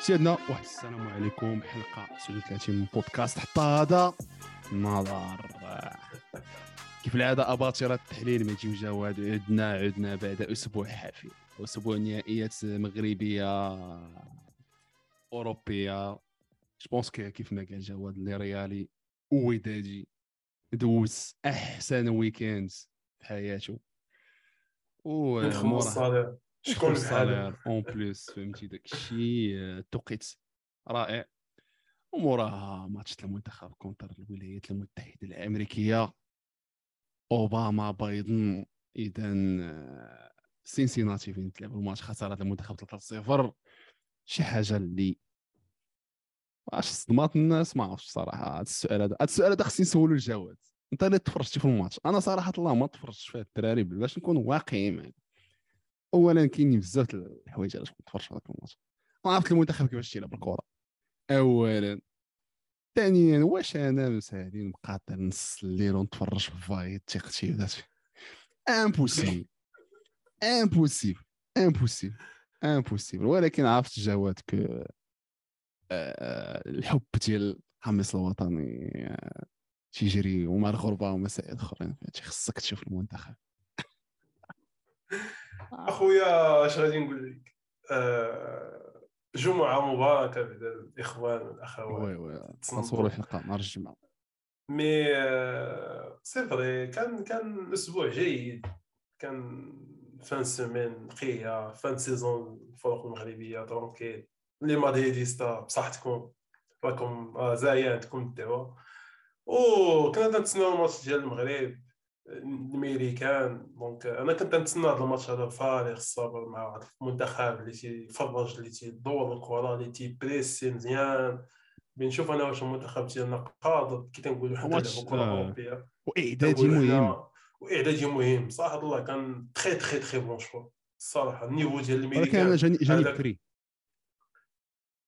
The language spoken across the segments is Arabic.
سيدنا واحد السلام عليكم. حلقة 39 من بودكاست حتى هذا. النظر كيف العادة؟ أباطرة التحليل. ما يجيو جواد. عدنا عدنا بعد أسبوع حافل أسبوع نهائيات مغربية أوروبية. جوبونس كيف ما قال جواد اللي ريالي ودادي دوز أحسن ويكاند في حياته. ومورا شكون السالير en plus فهمتي داك الشيء توقيت رائع. وموراها ماتش المنتخب contre الولايات المتحدة الأمريكية. أوباما بايدن. اذا Cincinnati فين تلعب الماتش؟ خسارة المنتخب 3-0 شي حاجة اللي واش صدمات الناس ما عرفتش صراحة. هذا السؤال هذا هذا السؤال هذا خصني نسولو الجواد أنت اللي تفرجتي في الماتش. أنا صراحة الله ما تفرجتش في الدراري باش نكون واقعي معك اولا كاينين بزاف الحوايج علاش نتفرج في هذاك الماتش. ما عرفت المنتخب كيفاش تيلعب الكرة. اولا. ثانيا واش أنا مسالي نقاطع نص الليل ونتفرج في فايت تيختي وداك impossible impossible impossible impossible ولكن عرفت جواتك آه، الحب ديال الحماس الوطني آه، تيجري ومع الغربة ومسائل أخرين. خصك تشوف المنتخب. أخويا اش غادي نقول لك؟ آه، جمعة مباركة بعد الإخوان والأخوات. وي وي تصوروا الحلقة نهار الجمعة. mais c'est vrai كان كان أسبوع جيد. كان fin semaine نقيه fin saison الفرق المغربية tranquille les Madridistas بصحتكم راكم آه، زايا عندكم الدعوه وكنا تنتسناو الماتش ديال المغرب. الميريكان donc أنا كنت نتسنى هذا الماتش هذا فارغ الصبر مع واحد المنتخب اللي تيفرج اللي تيدور الكرة اللي تي presser مزيان. بنشوف أنا واش المنتخب ديالنا قادر كي تنقولوا حنا نلعبوا كرة آه. أوروبية. وإعدادي مهم. وإعدادي مهم. صراحة الله كان très très très bon choix الصراحة ال niveau ديال ولكن الميريكان. أنا جاني جاني بكري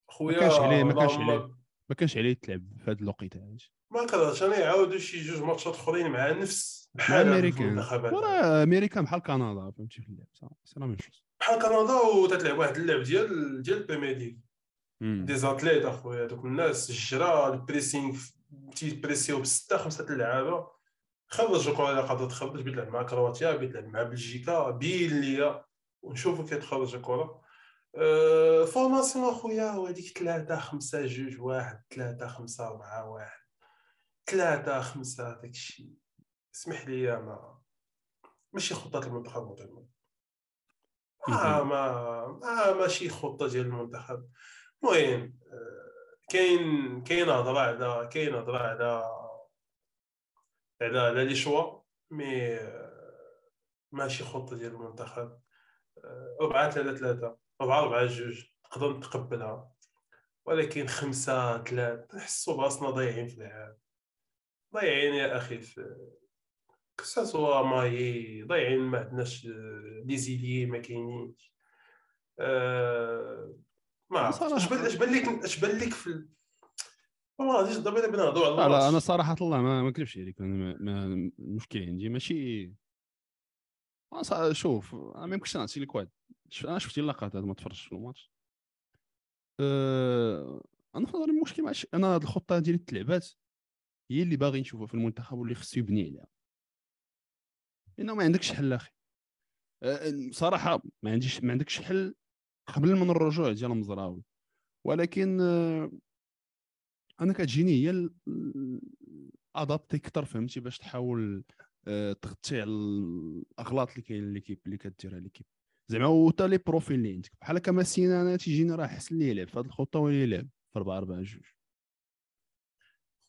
خويا ما كانش عليه ما كانش عليه. ما كانش عليه تلعب في هذا الوقت هذا ما كرهتش أنا يعاودوا شي جوج matchات أخرين مع نفس بحال امريكان وراه امريكان بحال كندا فهمتي في اللعب c'est la même chose. بحال كندا وتتلعب واحد اللعب ديال ديال مم. des athlètes أخويا دوك الناس الجرا ال pressing تي presserو بستة خمسة اللعابة. خرج الكره الا قادر تخرج بيتلعب مع كرواتيا بيتلعب مع بلجيكا بين ليا ونشوفوا كيتخرج الكرة. أه formation أخويا هو هذيك ثلاثة خمسة جوج واحد ثلاثة خمسة أربعة واحد ثلاثة خمسة داك الشيء. اسمح لي ما ماشي خطة المنتخب الوطني آه ما ما ماشي خطة ديال المنتخب. المهم آه، كاين كاين هضرة على كاين هضرة على على على les choix مي آه، ماشي خطة ديال المنتخب. آه، أربعة ثلاثة ثلاثة أربعة أربعة جوج نقدر نتقبلها ولكن خمسة ثلاثة نحسو براسنا ضايعين في العام ضايعين يا أخي في كساسوا ماي ضايعين ما عندناش آه، لي زيلي ما كاينينش. آه، ما عرفتش. اش بان لك اش بان لك في ما غاديش دابا دابا نهضروا على أنا. صراحة الله ما ما نكذبش عليك ما المشكل عندي ماشي شوف أنا ما يمكنش نعطي لك واحد أنا شفت اللقطات ما تفرجتش في الماتش. أه... أنا في المشكل ماشي أنا هاد الخطة ديال التلعبات هي اللي باغي نشوفها في المنتخب واللي خصو يبني عليها. لأنه ما عندكش حل أخي. أه، صراحة ما عنديش ما عندكش حل قبل من الرجوع ديال مزراوي. ولكن أه، أنا كتجيني هي ال- adaptée أكثر فهمتي باش تحاول آه، تغطي على الأغلاط اللي كاين l'équipe اللي كديرها l'équipe زعما وتا les profils اللي عندك. بحال هكا ماسينا أنا تيجيني راه حسن لي يلعب في هذه الخطه ولا يلعب في 4 4 2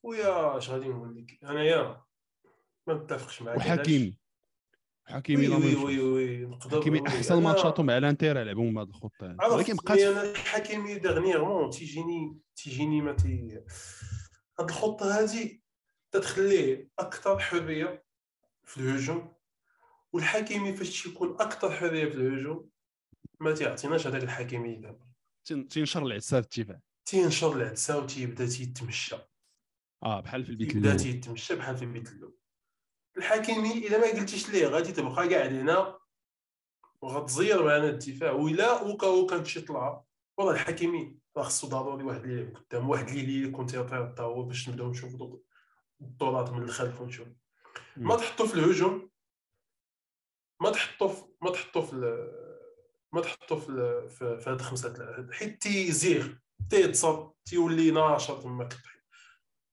خويا اش غادي نقول لك؟ أنايا ما متفقش معاك. وحكيمي. حكيمي oui oui oui نقدر حكيمي. أحسن matchاتهم على انتر لعبهم بهذه الخطة. هذه. ولكن بقات أنا حكيمي dernièrement تيجيني تيجيني ما تي هاد الخطة هذه تتخليه أكثر حرية في الهجوم والحكيمي فاش تيكون أكثر حريه في الهجوم ما تيعطيناش هذاك الحكيمي دابا تين- تينشر العدسة في الدفاع تينشر العدسة وتيبدا تيتمشى آه بحال في البيت الأول تيتمشى بحال في البيت الأول الحكيمي الا ما قلتيش ليه غادي تبقى كاع علينا وغتزير معنا الدفاع وإلا وكا وكان شي طلعه والله الحكيمي راه خصو ضروري واحد اللي يلعب قدام واحد اللي يكون تيطير حتى هو باش نبداو نشوفوا دوك البطولات من الخلف ونشوف ما تحطوا في الهجوم. ما تحطوا في ما تحطوا في ما تحطوا في في هاد تلاعب حيت تيزيغ تيتصاب تيولي ناشط تما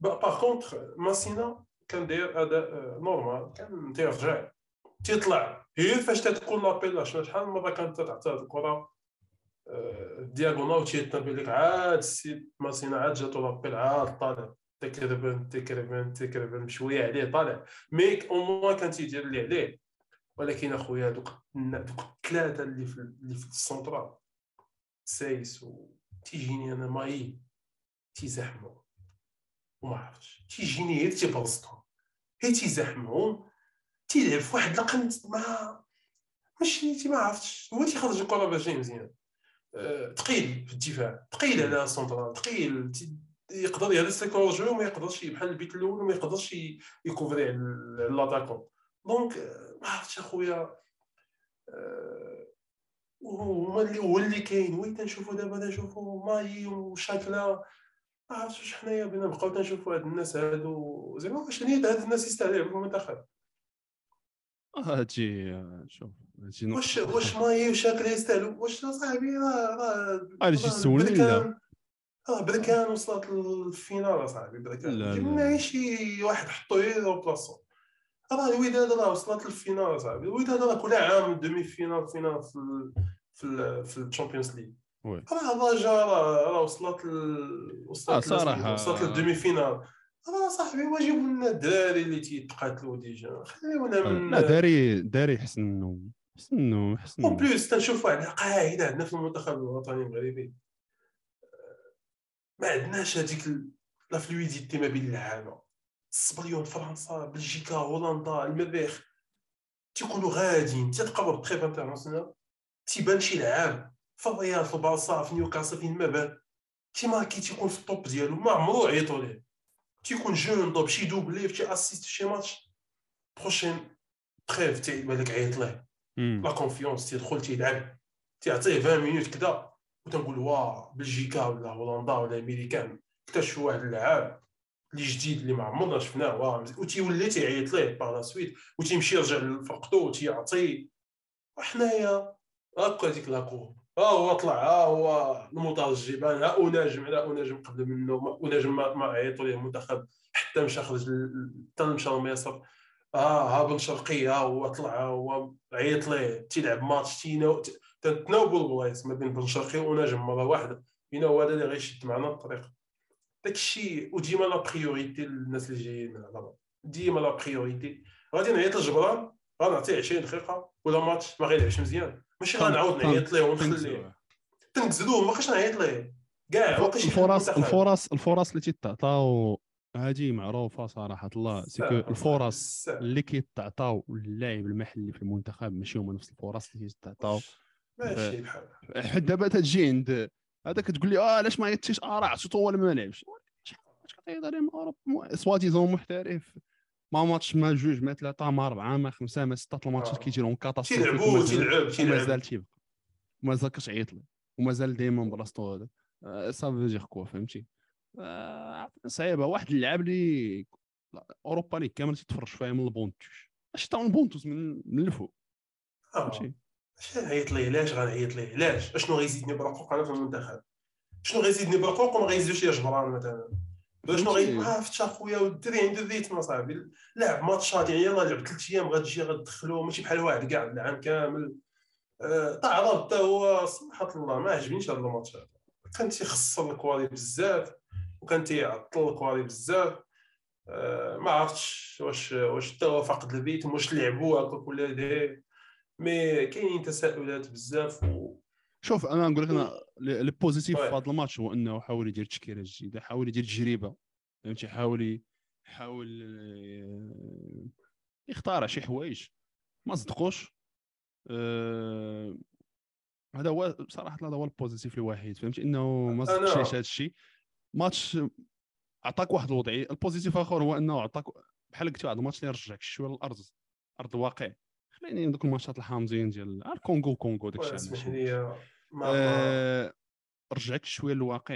par contre ماسينا كان داير أداء آه، normal كان تيرجع تيطلع غير فاش تتكون l'appel شحال من مرة كانت تعطي هاد الكرة؟ آه، diagonale وتيتنبه لك عاد السيد ماسينا عاد جاتو l'appel عاد طالع. تكربن تكربن تكربن بشوية عليه طالع. mais au moins كان تيدير اللي عليه. ولكن أخويا دوك دوك الثلاثه اللي في اللي في السونترال Saïss و تيجيني أنا mais تيزحموا وما عرفتش. تيجيني غير تيبرزطهم غير تيزحمهم تيلعب في واحد القنت ما ماشي ما عرفتش. هو تيخرج الكره باش مزيان. آه، ثقيل في الدفاع. ثقيل على السونترال ثقيل تي- يقدر يهرس لك ال jeu وما يقدرش بحال البيت الأول وما يقدرش ي couvrir على l'attaquant. donc آه، ما عرفتش أخويا آه، وهما اللي هو اللي كاين. وين تنشوفوا دابا تنشوفوا ماي وشاكلا. ما عرفتش واش حنايا بينا نبقاو تنشوفوا هاد الناس هادو. زعما واش نيت هاد الناس يلعبوا في المنتخب. هادشي آه، شوف هادشي واش واش ماي وشاكلا يستاهلوا؟ واش صاحبي راه راه غادي تجي آه بركان وصلت لل finale اصاحبي بركان لا. جبنا شي واحد حطو غير بلاصتو راه الوداد راه وصلت لل finale اصاحبي الوداد راه كل عام demi-finale finale في في ال- في ال Champions League. راه الرجاء راه راه وصلت ل- آه، وصلت صراحة. ل- وصلت لل demi-finale راه صاحبي واجيبوا لنا الدراري اللي تيتقاتلوا déjà. خليونا من لا داري داري حسن حسن حسن en plus تنشوف واحد القاعده عندنا في المنتخب الوطني المغربي ما عندناش هذيك la fluidité ما بين اللعابه الصبريون فرنسا بلجيكا هولندا المريخ تيكونوا غاديين تتقرب ال trêve internationale تيبان شي لعاب في الريال في البارسا في نيوكاسل فين ما بان. تي marquer تيكون في ال top ديالو ما عمرو عيطوا ليه. تيكون جون ضرب شي doublé في شي assist في شي match prochaine trêve تيبان لك عيط ليه. la confiance تيدخل تيلعب. تيعطيه 20 minutes كذا وتنقول واه بلجيكا ولا هولندا ولا امريكان اكتشفوا واحد اللعاب اللي جديد اللي ما عمرنا شفناه. وتيولي تيعيط ليه باغ لا سويت وتيمشي يرجع لفرقتو وتيعطي وحنايا هاكا هذيك لاكو ها هو طلع ها هو المطار الجبال ها اناجم على اناجم قبل منه اناجم ما, عيطوا ليه المنتخب حتى مشى خرج حتى مشى لمصر آه ها بن شرقي ها هو طلع ها هو عيط ليه تيلعب ماتش تينا تناوبوا البلايص ما بين بن شرقي ونجم مرة واحدة بينا هو هذا اللي غيشد معنا الطريق داك الشيء وديما la priorité للناس اللي جايين من l'Europe ديما la priorité غادي نعيط لجبران غنعطيه 20 دقيقة ولا ماتش ما غيلعبش مزيان ماشي غنعاود نعيط ليه ونخليه. تنكزلوه ما بقاش نعيط ليه كاع الفرص. الفرص الفرص اللي تيتعطاو هذه معروفة صراحة الله سيكو ساعة. الفرص. اللي كيتعطاو للاعب المحلي في المنتخب ماشي هما نفس الفرص اللي كيتعطاو ماشي حيت دابا تجي عند هذا كتقول لي آه علاش ما عيطتيش آه راه عطيتو ولا ما لعبش واش كتعيط عليه من اوروب مو- سوا ديزون محترف ما ماتش ما جوج ما ثلاثة ما اربعه ما خمسه ما سته الماتشات آه. كيجي لهم كاتاستروف تيلعبوا تيلعب تيلعب تيبقى ومازال كتعيط له ومازال دائما بلاصتو هذا آه، صافي دير كوا فهمتي آه، صعيبه واحد اللعاب اللي اوروبا ليغ كامل تتفرج فيها من البونتوش تا من البونتوس من من الفوق آه. فهمتي اش غنعيط ليه؟ علاش غنعيط ليه؟ علاش؟ اشنو غيزيدني برقوق أنا في المنتخب؟ شنو غيزيدني برقوق وما غيزيدوش ليا جبران مثلا؟ شنو غي ما عرفتش اخويا والدري عنده الريتم اصاحبي. لعب ماتشات يعني يلاه لعب ثلاث أيام غتجي غتدخلو ماشي بحال واحد كاع العام كامل. آه، تعرض حتى هو صراحة الله ما عجبنيش هذا الماتش هذا. كان تيخسر الكوالي بزاف وكان تيعطل الكوالي بزاف. آه، ما عرفتش واش واش حتى هو فقد ال rythme واش لعبوا هكاك ولا mais كاينين تساؤلات بزاف و... شوف أنا نقول لك أنا le positif في. هذا الماتش هو إنه حاول يدير تشكيلة جديدة حاول يدير تجربة فهمتي؟ حاول حاول آه، يختار شي حوايج. ما صدقوش؟ آه، هذا هو بصراحة هذا هو ال positif الوحيد فهمتي؟ إنه ما صدقش هذا الشيء ماتش عطاك واحد الوضعية. ال positif آخر هو إنه عطاك بحال قلت هذا الماتش اللي رجعك شوية للأرض أرض الواقع. خليني دوك الماتشات الحامضين ديال الكونغو كونغو داك الشيء آه، رجعك شوية للواقع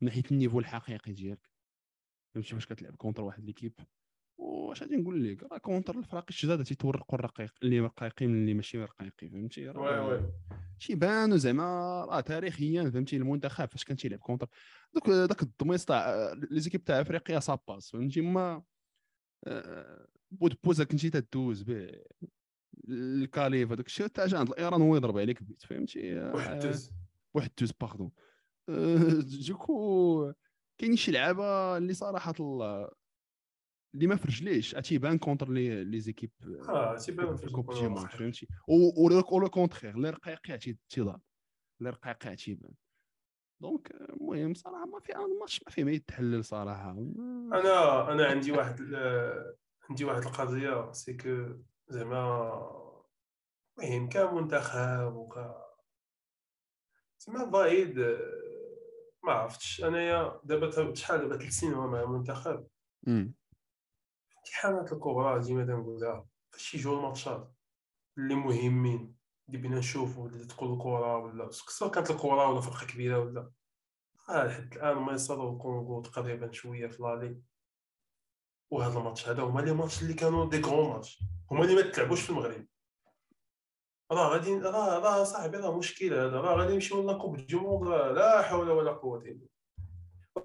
من ناحية ال niveau الحقيقي ديالك. فهمتي فاش كتلعب contre واحد l'équipe؟ واش غادي نقول لك؟ راه contre الفرق الشداد تيتورقوا الرقيق اللي رقيقين اللي ماشي رقيقين فهمتي؟ راه oui تيبانوا زعما راه تاريخيا فهمتي المنتخب فاش كان تيلعب كونتر. دوك داك الضميس تاع لي زيكيب تاع افريقيا ساباس فهمتي؟ ما آه، بود بوزا كنتي تدوز به. الكاليف هذاك الشيء تاع جا عند الإيران هو يضرب عليك بيت فهمتي؟ آه، واحد دوز واحد دوز باردون آه، دوكو كاين شي لعابه اللي صراحة الله اللي ما في رجليش تيبان كونتر لي لي زيكيب آه تيبان في الكوب دي ماتش. فهمتي؟ و لو كونتخيغ اللي رقيقه تي- تيضرب اللي رقيقه تيبان دونك آه، المهم صراحة ما في الماتش ما فيه ما يتحلل صراحة. أنا أنا عندي واحد عندي واحد القضية سي كو زعما المهم كمنتخب وك زعما آه، ما عرفتش. أنايا دابا شحال دابا ثلاث سنين مع المنتخب. الامتحانات الكبرى ديما تنقولها؟ فاش يجيو الماتشات اللي مهمين اللي بينا نشوفوا اللي تكون الكرة ولا سواء كانت الكرة ولا فرقة كبيرة ولا؟ آه لحد الآن مصر والكونغو تقريبا شوية في لالي وهذا الماتش هذا هما les matchs اللي كانوا des grands matchs. هما اللي ما تلعبوش في المغرب. راه غادي راه راه صاحبي راه مشكل هذا. راه غادي نمشيو monde راه لا حول ولا قوة إلا بالله.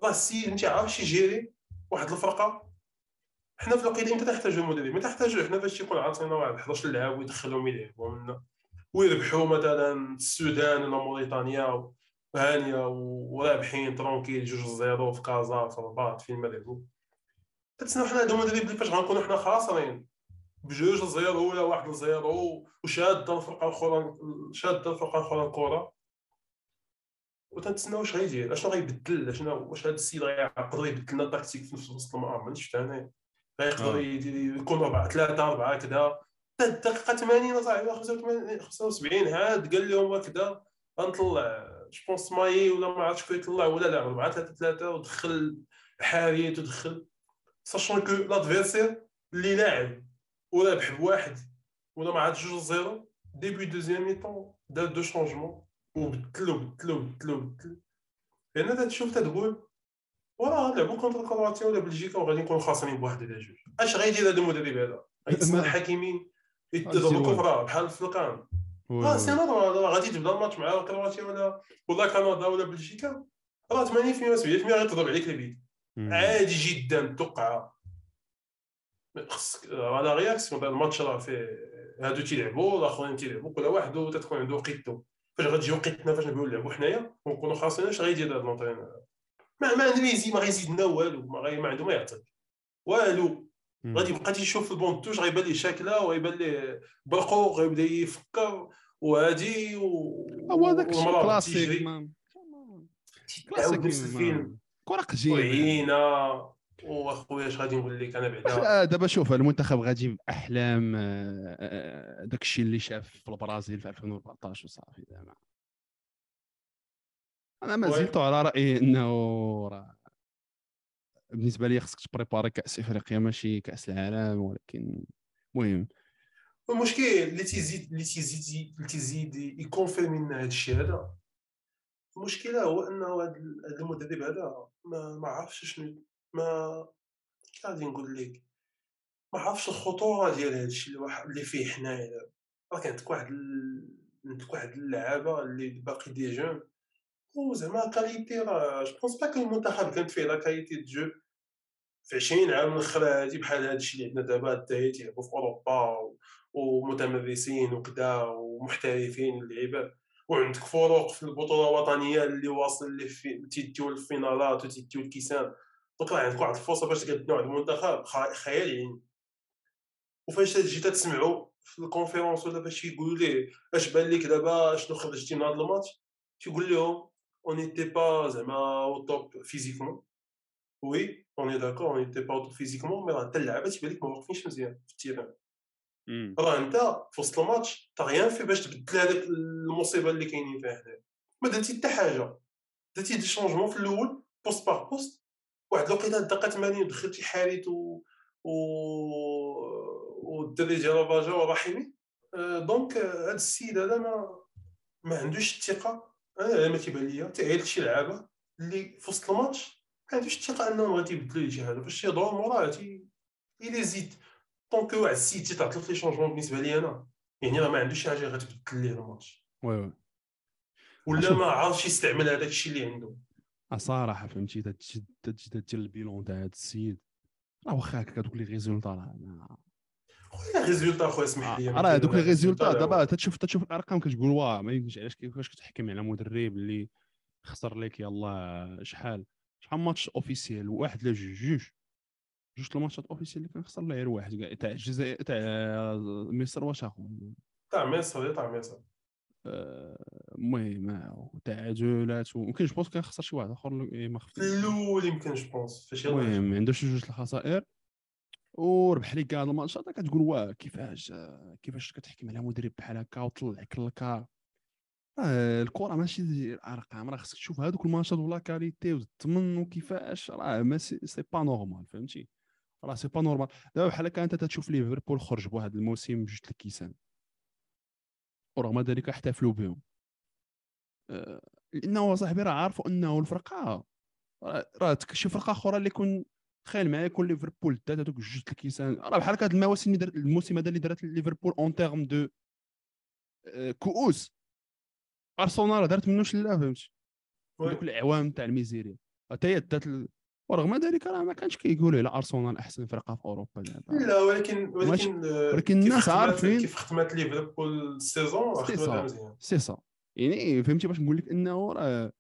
راه السيد أنت عارف شي gérer؟ واحد الفرقة. حنا في الوقيته إمتى تحتاجوا المدرب ما تحتاجوا. حنا فاش تيكون عاطينا واحد 11 لاعب ويدخلهم يلعبوا منا ويربحوا مثلا السودان ولا موريتانيا هانيه ورابحين tranquille جوج zéro في كازا في الرباط فين ما تتسناو حنا هذا المدرب اللي فاش غنكونوا حنا خاسرين بجوج zéro ولا واحد zéro وشادة الفرقة الأخرى شادة الفرقة الأخرى الكره وتنتسناو واش غيدير اشنو غيبدل اشنو واش هذا السيد غيقدر يبدل لنا التكتيك في نفس وسط المرمى مانيش شفت أنا غيقدر آه. يكون 4 3 4 كذا حتى الدقيقة 80 صاحبي 75 75 عاد قال لهم هكذا غنطلع جو بونس ماي ولا ما عرفتش كيف يطلع ولا لا 4 3 3 ودخل حاريت ودخل ساشون كو لادفيرسير اللي لاعب ورابح بواحد ولا عرفتش جوج زيرو début deuxième mi-temps دار deux changements وبدل وبدل وبدل وبدل لأن تشوف تتقول وراه لعبوا contre كرواتيا ولا بلجيكا وغادي نكونوا خاسرين بواحد ولا جوج اش غيدير هذا المدرب هذا غيتسنى ما- الحكيمين يتضربوا. كفره بحال في الكان آه. c'est normal غادي تبدا الماتش مع كرواتيا ولا ولا كندا ولا بلجيكا راه 80% 70% غيتضرب عليك البيت. عادي جدا توقع. خصك la réaction تاع الماتش راه فيه هادو تيلعبوا الآخرين تيلعبوا كل واحد تتكون عنده وقيتو. فاش غتجي وقيتنا فاش نبغيو نلعبوا حنايا ونكونوا خاسرين اش غيدير هذا l'entraîneur ما ما عنده ما يزيد ما غيزيد لنا والو ما, غي ما عنده ما يعطيك. والو. غادي يبقى تيشوف ال banc de touche غيبان ليه شاكلا وغيبان ليه برقوق غيبدا يفكر وهادي و هو هذاك الشيء كلاسيك كلاسيك الفيلم. كرة قديمه وعينا واخويا اش غادي نقول لك؟ أنا بعدا. آه، دابا شوف المنتخب غادي بأحلام آه، آه، داك الشيء اللي شاف في البرازيل في 2014 وصافي زعما أنا ما. زلت على رايي إنه راه بالنسبة لي خصك تبريباري كأس إفريقيا ماشي كأس العالم ولكن المهم المشكل اللي تيزيد اللي تيزيد اللي تيزيد يكونفيرمي لنا هذا الشيء هذا. المشكلة هو إنه هذا المدرب هذا ما ما عرفش شنو ما غادي نقول لك؟ ما عرفش الخطورة ديال هذا الشيء اللي فيه حنايا. راه كانت واحد عندك واحد اللعابة اللي باقي des jeunes. وزعما qualité راه je pense pas que المنتخب كانت فيه la qualité de jeu في 20 عام الآخر هادي بحال هذا الشيء اللي عندنا دابا تيلعبوا في أوروبا ومتمرسين وكذا ومحترفين اللعيبة. وعندك فروق في البطولة الوطنية اللي واصل اللي في تيديو الفينالات وتيديو الكيسان. donc راه عندك واحد الفرصة باش تقدموا واحد المنتخب خ- خيال علمي وفاش تجي تسمعوا في ال conférence ولا فاش يقولوا ليه؟ اش بان لك دابا؟ شنو خرجتي من هذا الماتش؟ تيقول لهم on était pas زعما au top physiquement oui on est d'accord on était pas au top physiquement mais راه حتى اللعابه تيبان لك ما واقفينش مزيان في ال terrain. راه انت في وسط الماتش t'as rien fait باش تبدل هذاك المصيبة اللي كاينين فيها حنا ما درتي حتى حاجة. درتي دي شونجمون في الأول بوست باغ بوست واحد الوقيتة الدقه 80 دخلتي حارث و و والدري ديال الرجاء ورحيمي. آه، دونك آه، هاد السيد هذا ما ما عندوش الثقة. أنا ما تيبان ليا. تعيط شي لعابة اللي في وسط الماتش ما عندوش الثقة أنهم غادي يبدلوا لي شي حاجة فاش موراه تي الي زيد طونك واحد السيتي تعطل لي شونجمون بالنسبة لي أنا يعني راه ما عندوش شي حاجة غتبدل ليه الماتش وي وي ولا. ما عارفش يستعمل هذاك الشيء اللي عنده صراحة فهمتي تجي دير ال bilan تاع هذا السيد راه واخا هكا دوك les résultats راه خويا résultats خويا اسمح لي راه دوك les résultats دابا تتشوف تتشوف الارقام كتقول واه ما يمكنش علاش كيفاش كتحكم على مدرب اللي خسر لك يلاه شحال؟ شحال ماتش officiel واحد لا جوج جوج. جوج الماتشات officiel اللي كان خسر لا غير واحد كاع تاع الجزائر تاع مصر واش أخو؟ تاع مصر تاع مصر. آه، المهم آه، تعادلات ويمكن je pense كان خسر شي واحد آخر اللي ما خفتش. الأول يمكن je pense فاش المهم ما عندوش جوج الخسائر. وربح لي كاع الماتشات كتقول واه كيفاش آه، كيفاش كتحكم على مدرب بحال هكا وطلعك لل quart راه الكرة ماشي الارقام راه خصك تشوف هذوك الماتشات و la qualité وتضمن وكيفاش راه c'est pas normal فهمتي؟ راه c'est pas normal دابا بحال هكا أنت تتشوف ليفربول خرج بواحد الموسم بجوج الكيسان ورغم ذلك احتفلوا بهم. آه، لأنه صاحبي راه عارفوا إنه الفرقة راه- شي فرقة أخرى اللي كون تخيل معايا يكون ليفربول دات هذوك جوج الكيسان راه بحال هكا هاد المواسم اللي درت الموسم هذا اللي دارت ليفربول en termes de آه، كؤوس. أرسنال راه دارت منه شحال فهمتي. دوك الإعوام تاع الميزيريا. حتى هي دات ورغم ذلك راه ما كانش كيقولوا على أرسنال أحسن فرقة في أوروبا دابا. لا ولكن ولكن آه، ولكن الناس عارفين- كيف ختمات ليفربول ال saison صا. مزيان. سي سا. يعني فهمتي باش نقول لك إنه راه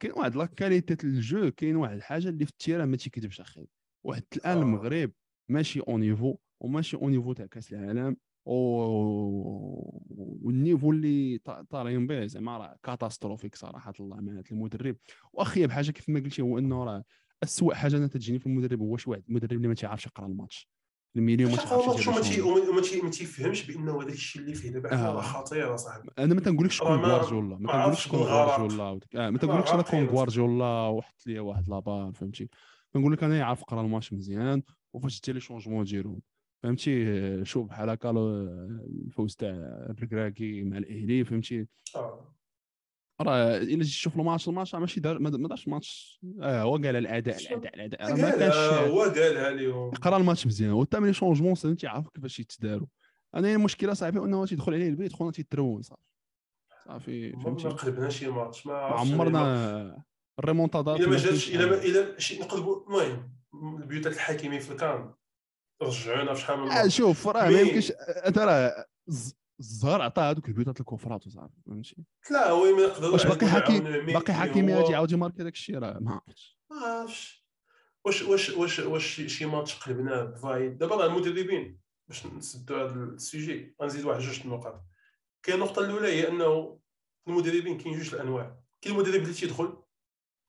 كاين واحد la qualité du jeu كاين واحد الحاجة اللي في ال terrain ما تيكذبش أخي. واحد الان آه. المغرب ماشي un niveau وماشي un niveau تاع كأس العالم و- وال niveau اللي طا- طالعين به زعما راه catastrophique صراحة الله مع المدرب. وأخي بحاجة كيف ما قلتي هو إنه راه اسوء حاجة أنا تجيني في المدرب هو شي واحد المدرب اللي ما تيعرفش يقرأ الماتش. ال milieu ما تيعرفش وما ما تيفهمش بأنه هذاك الشيء اللي فيه. دابا آه. راه خطير اصاحبي أنا ما تنقولكش راه كون غوارديولا ما تنقولكش كون. غوارديولا آه ما تنقولكش أنا كون. غوارديولا وحط لي واحد لابار فهمتي؟ كنقول لك أنا يعرف يقرأ الماتش مزيان وفاش تي les changements ديالهم. فهمتي؟ آه، شوف بحال هكا الفوز تاع الركراكي مع الأهلي فهمتي؟ آه. راه إلا جيت تشوف الماتش الماتش راه ماشي دار ما ما دارش ماتش. آه هو قال الأداء الأداء الأداء. راه ما كانش هو قالها لهم قرا الماتش مزيان. وتا ملي شونجمون فهمتي عارف كيفاش يتداروا. أنا المشكلة صاحبي أنه تيدخل عليه البيت خونا تيترون صافي. صافي ما فهمتي؟ قلبنا شي ماتش ما ما عمرنا الريمونتادات إلا ما ما جاتش إلا ما. إلا شي نقلبوا المهم البيوتات الحاكمين في الكان رجعونا في شحال من آه. شوف راه ما يمكنش أنت راه الزهر عطاه هذوك البيوتات ال coup francs وصافي فهمتي؟ لا هو ما يقدر واش باقي حكي؟ باقي mais حكيمي غادي يعاود يماركي داك الشيء راه ما عرفتش. ما عرفتش. واش واش واش واش شي- ماتش قلبناه بفايد دابا راه المدربين باش نسدوا هذا ال sujet غنزيد واحد جوج النقط كاين النقطة الأولى هي أنه المدربين كاين جوج الأنواع. كاين المدرب اللي تيدخل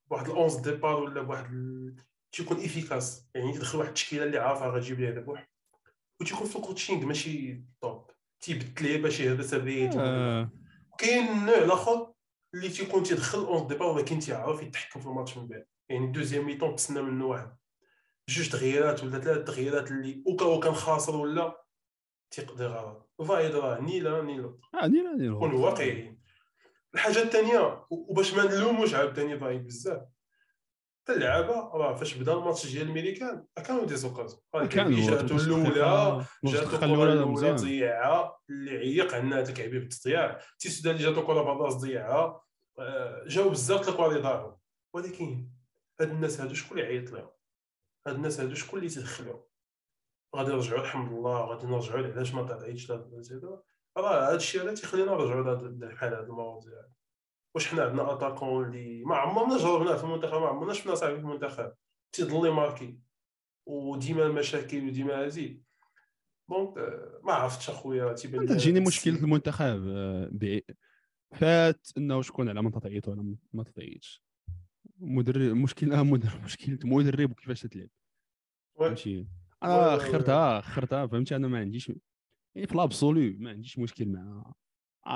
بواحد ال onze départ ولا بواحد ال... تيكون efficace يعني يدخل واحد التشكيلة اللي عارفها غتجيب ليه الربح وتيكون في ال coaching ماشي توب تيبدل ليه باش يهبط ال rythme آه. كاين النوع الآخر اللي تيكون تيدخل en départ ولكن تيعرف يتحكم في الماتش من بعد. يعني deuxième mi-temps تسنى منه واحد. جوج تغييرات ولا ثلاث تغييرات اللي au cas كان خاسر ولا تيقضي غلط فايد راه ني لا ني لا آه، نير نير نكون واقعيين الحاجة الثانية وباش ما نلوموش عاوتاني فايد بزاف. حتى اللعابه راه فاش بدأ الماتش ديال الميريكان كانوا des occasions كانوا جاتو الأولى نص جاتو الكرة الأولى ضيعها اللي عيق عندنا هذاك عبيب بالتضياع تيسودالي جاتو كرة بالراس ضيعها آه، جاو بزاف الكوار اللي ضاعوا. ولكن هاد الناس هادو شكون اللي عيط لهم؟ هاد الناس هادو شكون اللي تدخلوا غادي نرجعوا الحمد لله غادي نرجعوا علاش ما زيدا راه هاد الشيء هذا تيخلينا نرجعوا لهاد بحال هاد المواضيع واش حنا عندنا attaquant اللي ما عمرنا جربناه في المنتخب ما عمرنا شفنا صاحبي في المنتخب. تيضل marqué. وديما المشاكل وديما هذه. donc آه، ما عرفتش أخويا تيبان لي تجيني مشكلة. المنتخب آه، فات إنه شكون على من تعيط ولا ما تعيطش. مدرب مشكلة مدرب مشكلة مدرب وكيفاش تلعب. فهمتي؟ أنا خرتها خرتها فهمتي؟ أنا ما عنديش يعني في l'absolu ما عنديش مشكل مع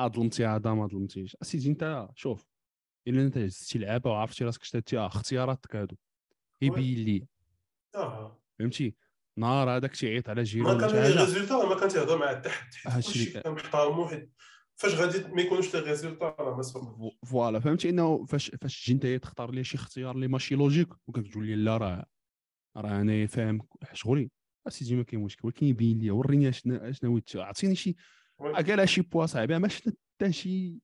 ظلمتي هذا ما ظلمتيش أسيدي أنت شوف إلا أنت هزتي لعابة وعرفتي راسك شتاتي آه اختياراتك هادو. يبين لي. آه. فهمتي؟ نهار هذاك تيعيط على جيرو ما كان résultat ما كان تيهضر مع حتى حد كان محترمو حيت فاش غادي ما يكونوش les résultats راه ما فو- voilà. فهمتي؟ إنه فاش فاش تجي انت تختار لي شي اختيار اللي ماشي logique وكتقول لي لا راه راه أنا فاهم شغلي. أسيدي ما كاين مشكل. ولكن يبين لي. وريني اشنا نويت عطيني شي قال شي بوا صاحبي ما شفنا حتى شي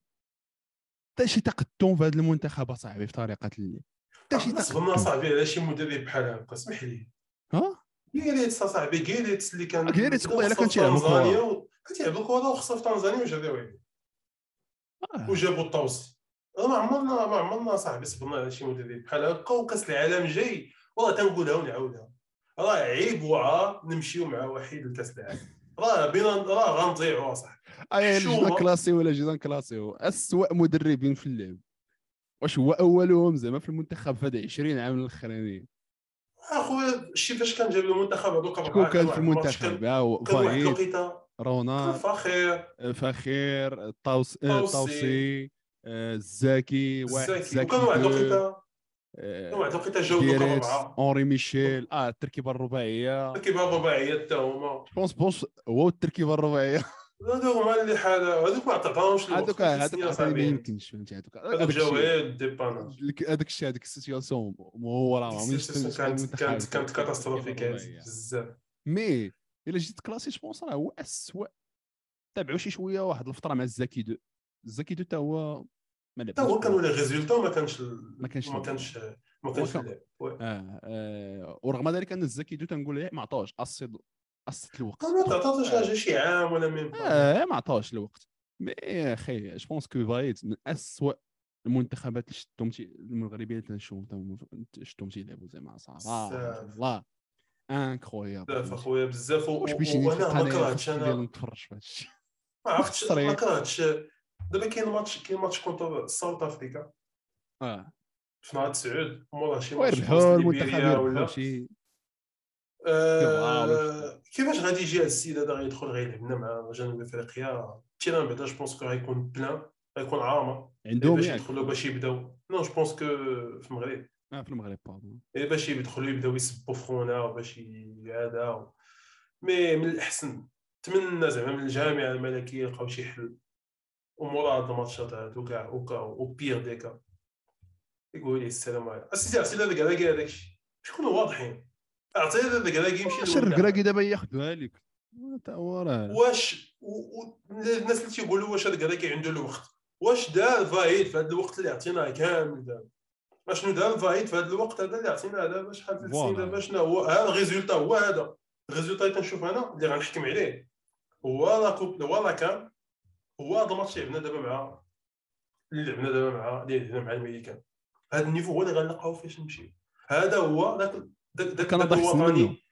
حتى شي تقدم في هذا المنتخب صاحبي في طريقة اللي. حتى شي تقدم. صاحبي على شي مدرب بحال هكا اسمح لي. ها؟ جيريتس صاحبي جيريتس اللي كان جيريتس والله خصو كان تيلعب كان تيلعب الكره وخصو في تنزانيا عليه آه. وجابوا الطوسي راه ما عمرنا ما عمرنا صاحبي صبرنا على شي مدرب بحال هكا. وكأس العالم جاي. والله تنقولها ونعاودها. راه عيب وعار نمشيو مع وحيد لكأس العالم. راه بينا راه غنضيعوا صاحبي أي هو؟ كلاسي ولا جينا كلاسي اسوء مدربين في اللعب. واش هو أولهم؟ زعما في المنتخب في هذا 20 عام الأخرانيين. أخويا شتي فاش كان جاب المنتخب هذوك شكون كان في المنتخب؟ ها هو فايد الوقيتة. كان رونا فاخر فخير طوس آه، طوسي. طوسي آه، الزاكي واحد الزاكي الزاكي وكان واحد الوقيتة. آه، كان واحد الوقيته جاو دوك جيريتس اربعه اونري ميشيل. آه التركيبة الرباعية. كيبقى الرباعية حتى هما. pense pense هو التركيبة الرباعية. هذوك هما اللي حال هذوك ما عطاوش هذوك هذوك ما يمكن يمكنش فهمتي هذوك. هذوك غير dépannage هذاك الشيء هذيك ال situation هو راه كانت كانت. كانت catastrophique. بزاف. mais إلا جيت classer je pense راه هو اسوء تابعوا شي شوية واحد الفترة مع الزاكي deux الزاكي deux حتى هو ما حتى هو لعبش كانوا les résultats وما كانش ما كانش ما. كانش ما كانش كان-. آه, آه ورغم ذلك أن الزاكي deux تنقول له ما عطاوش اصيد اصيد الوقت. ما تعطاتش حاجة شي عام ولا même. آه ما عطاوش الوقت. mais أخي je pense que فايت من اسوء المنتخبات اللي شفتهم المغربيه اللي شفتهم شفتهم تيلعبوا زعما صراحة. والله incroyable بزاف. اخويا بزاف واش وأنا ما كرهتش أنا. نتفرج في ما عرفتش ما. كرهتش دابا كاين ماتش كاين ماتش contre South Africa آه في نهار تسعود مورا شي ماتش ويربحوا وسط المنتخب ولا شي آه، كيفاش غادي يجي هاد السيد هذا غيدخل غيلعب لنا مع جنوب افريقيا ال terrain بعدا je pense que غيكون plein غيكون عامر عندهم باش يدخلوا باش يبداو non je pense que في المغرب آه في المغرب pardon إيه باش يدخلوا يبداو يسبوا في خونا وباش هذا مي من الاحسن نتمنى زعما من الجامعة الملكيه يلقاو شي حل ومورا هاد الماتشات هادو كاع وكا وبيغ ديكا يقول لي السلام عليكم. أسيدي عرفتي هذاك هذاك هذاك الشيء شكونوا واضحين. عرفتي هذاك هذاك يمشي اش للمنتخب. الركراكي دابا ياخذها لك؟ تا هو راه. واش. الناس اللي تيقولوا واش هذاك هذاك عنده الوقت واش دار فايد في هذا الوقت اللي عطيناه كامل دابا اشنو دار فايد في هذا الوقت هذا اللي عطيناه دابا شحال في السنين. دابا شنو هو؟ هذا ال résultat هو هذا. ال résultat اللي تنشوف أنا اللي غنحكم عليه. هو la coupe هو la CAN هو هذا الماتش اللي لعبنا دابا مع اللي لعبنا دابا مع اللي لعبنا مع الميريكان هذا ال niveau هو اللي غنلقاو فاش نمشي هذا هو ذاك ذاك ذاك. الوطني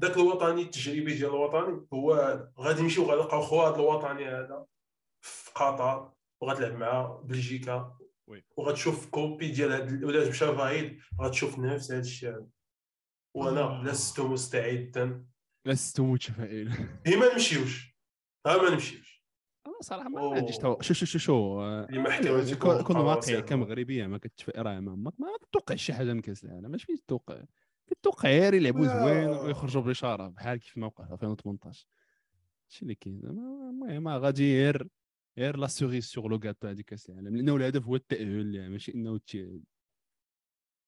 ذاك الوطني التجريبي ديال الوطني هو هذا. غادي نمشيو غنلقاو خو هذا الوطني هذا في قطر وغتلعب مع بلجيكا. وغتشوف copie ديال هاد ولا مشى فايد غتشوف نفس هذا الشيء هذا وأنا آه. لست مستعدا لست متفائل هي ما نمشيوش ها ما نمشيوش صراحة ما. عنديش. شو شو شو شو كون واقعي. كمغربيه ما كتفائل راه ما ما تتوقعش شي حاجة من كاس العالم اش فين تتوقع كتوقع غير يلعبوا زوين ويخرجوا باشاره بحال كيف ما وقع في 2018 هادشي اللي كاين زعما المهم غادي غير غير la cerise sur le gâteau هذيك كاس العالم لأنه الهدف هو التأهل يعني ماشي إنه تي-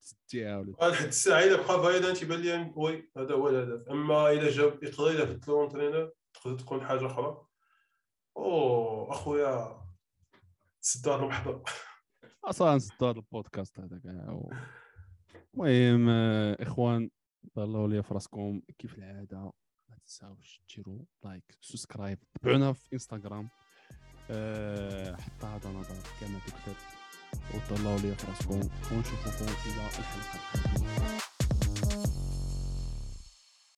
تستيها ولا لحد الساعة إلا بقى فايدا تيبان لي oui هذا هو الهدف. أما إلا جاب يقدر الا بدلو entraîneur تقدر تكون حاجة أخرى؟ أو أخويا سدوا هذا المحضر أصلا نسدو هذا البودكاست هذا كاع و- المهم آه، إخوان تهلاو ليا في راسكم كيف العادة. ما تنساوش ديروا like subscribe تابعونا في إنستغرام. أه حتى هذا نظر كما تكتب وتهلاو ليا في راسكم. ونشوفكم إلى الحلقة القادمة.